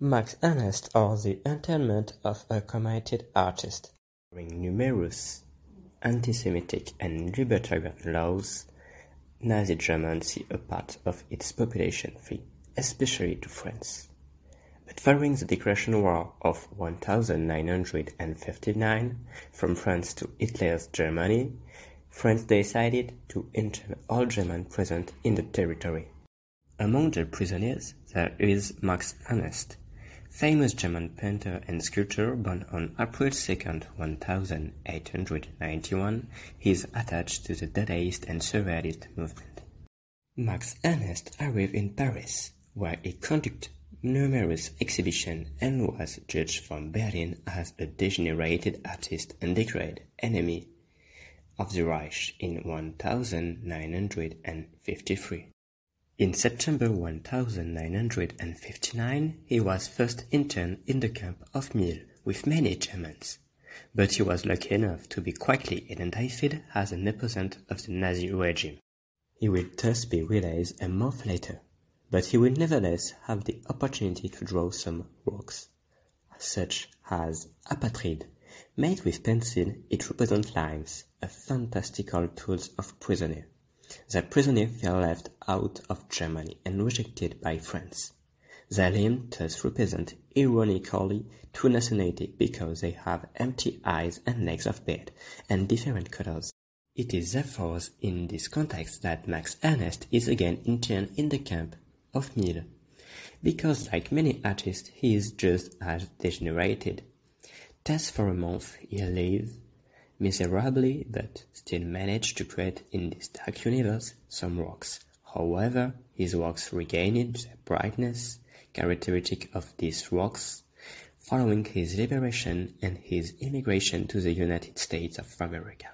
Max Ernst or the Internment of a Committed Artist. During numerous anti-Semitic and libertarian laws, Nazi Germany see a part of its population flee, especially to France. But following the Declaration War of 1959 from France to Hitler's Germany, France decided to intern all Germans present in the territory. Among the prisoners there is Max Ernst, famous German painter and sculptor born on April 2, 1891, he is attached to the Dadaist and Surrealist movement. Max Ernst arrived in Paris, where he conducted numerous exhibitions and was judged from Berlin as a degenerated artist and declared enemy of the Reich in 1953. In September 1959 he was first interned in the camp of Milles with many Germans, but he was lucky enough to be quickly identified as an opponent of the Nazi regime. He will thus be released a month later, but he will nevertheless have the opportunity to draw some works, such as Apatrid, made with pencil it represents limes, a fantastical tool of prisoner. The prisoners feel left out of Germany and rejected by France. Their limbs thus represent ironically two nationalities because they have empty eyes and legs of bed and different colors. It is therefore in this context that Max Ernst is again interned in the camp of Milles, because like many artists he is just as degenerated. Thus for a month he lives miserably but still managed to create in this dark universe some works. However, his works regained their brightness, characteristic of these works, following his liberation and his immigration to the United States of America.